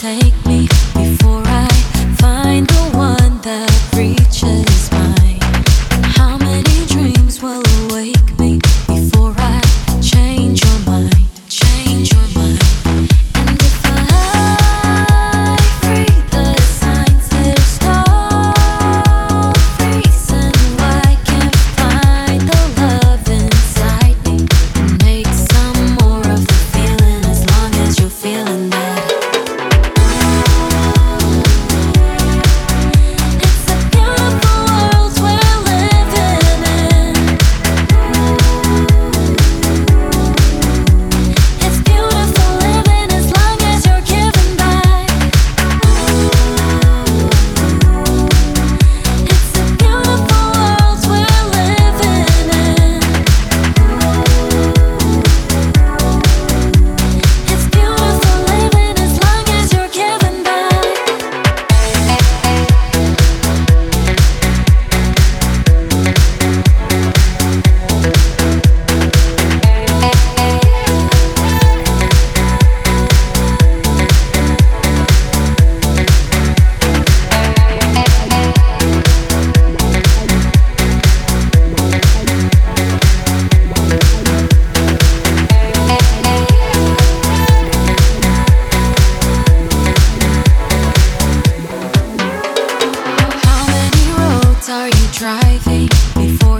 take me before